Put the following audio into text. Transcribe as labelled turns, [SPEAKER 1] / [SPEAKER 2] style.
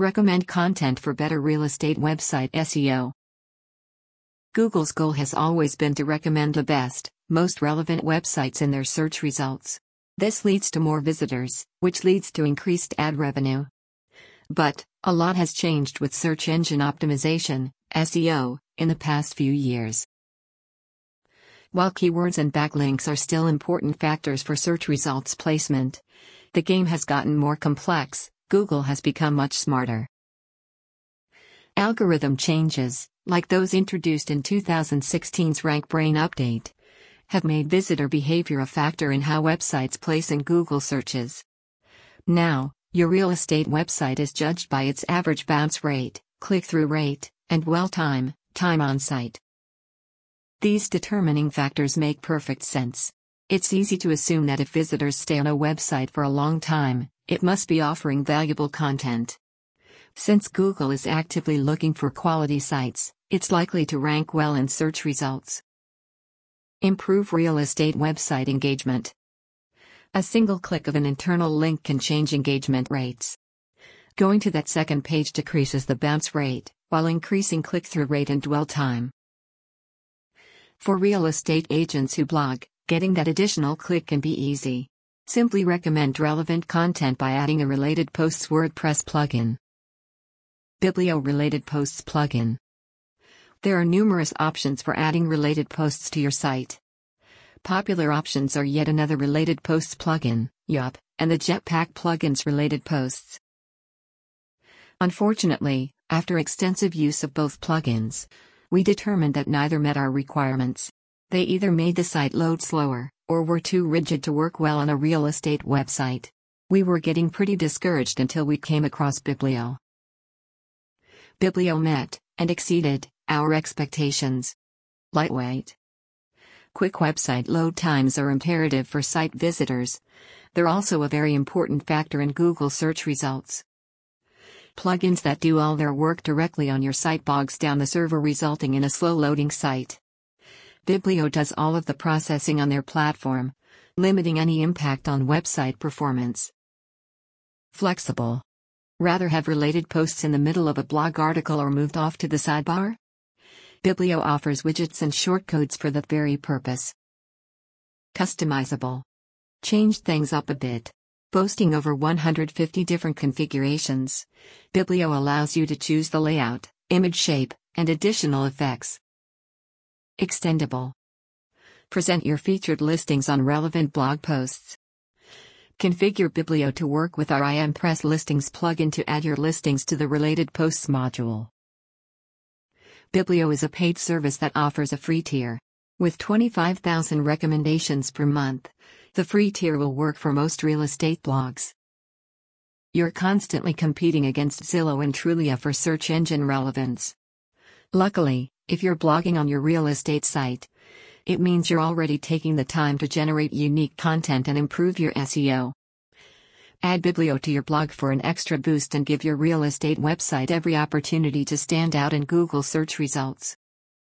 [SPEAKER 1] Recommend content for better real estate website SEO. Google's goal has always been to recommend the best, most relevant websites in their search results. This leads to more visitors, which leads to increased ad revenue. But, a lot has changed with search engine optimization, SEO, in the past few years. While keywords and backlinks are still important factors for search results placement, the game has gotten more complex, Google has become much smarter. Algorithm changes, like those introduced in 2016's RankBrain update, have made visitor behavior a factor in how websites place in Google searches. Now, your real estate website is judged by its average bounce rate, click through rate, and dwell time, time on site. These determining factors make perfect sense. It's easy to assume that if visitors stay on a website for a long time, it must be offering valuable content. Since Google is actively looking for quality sites, it's likely to rank well in search results. Improve real estate website engagement. A single click of an internal link can change engagement rates. Going to that second page decreases the bounce rate, while increasing click through rate and dwell time. For real estate agents who blog, getting that additional click can be easy. Simply recommend relevant content by adding a Related Posts WordPress plugin. Bibblio Related Posts plugin. There are numerous options for adding related posts to your site. Popular options are yet another Related Posts plugin, Yup, and the Jetpack plugins Related Posts. Unfortunately, after extensive use of both plugins, we determined that neither met our requirements. They either made the site load slower, or were too rigid to work well on a real estate website. We were getting pretty discouraged until we came across Bibblio. Bibblio met, and exceeded, our expectations. Lightweight. Quick website load times are imperative for site visitors. They're also a very important factor in Google search results. Plugins that do all their work directly on your site bogs down the server, resulting in a slow loading site. Bibblio does all of the processing on their platform, limiting any impact on website performance. Flexible. Rather have related posts in the middle of a blog article or moved off to the sidebar? Bibblio offers widgets and shortcodes for that very purpose. Customizable. Change things up a bit. Boasting over 150 different configurations, Bibblio allows you to choose the layout, image shape, and additional effects. Extendable. Present your featured listings on relevant blog posts. Configure Bibblio to work with our IMpress listings plugin to add your listings to the related posts module. Bibblio is a paid service that offers a free tier. With 25,000 recommendations per month, the free tier will work for most real estate blogs. You're constantly competing against Zillow and Trulia for search engine relevance. Luckily, if you're blogging on your real estate site, it means you're already taking the time to generate unique content and improve your SEO. Add Bibblio to your blog for an extra boost and give your real estate website every opportunity to stand out in Google search results.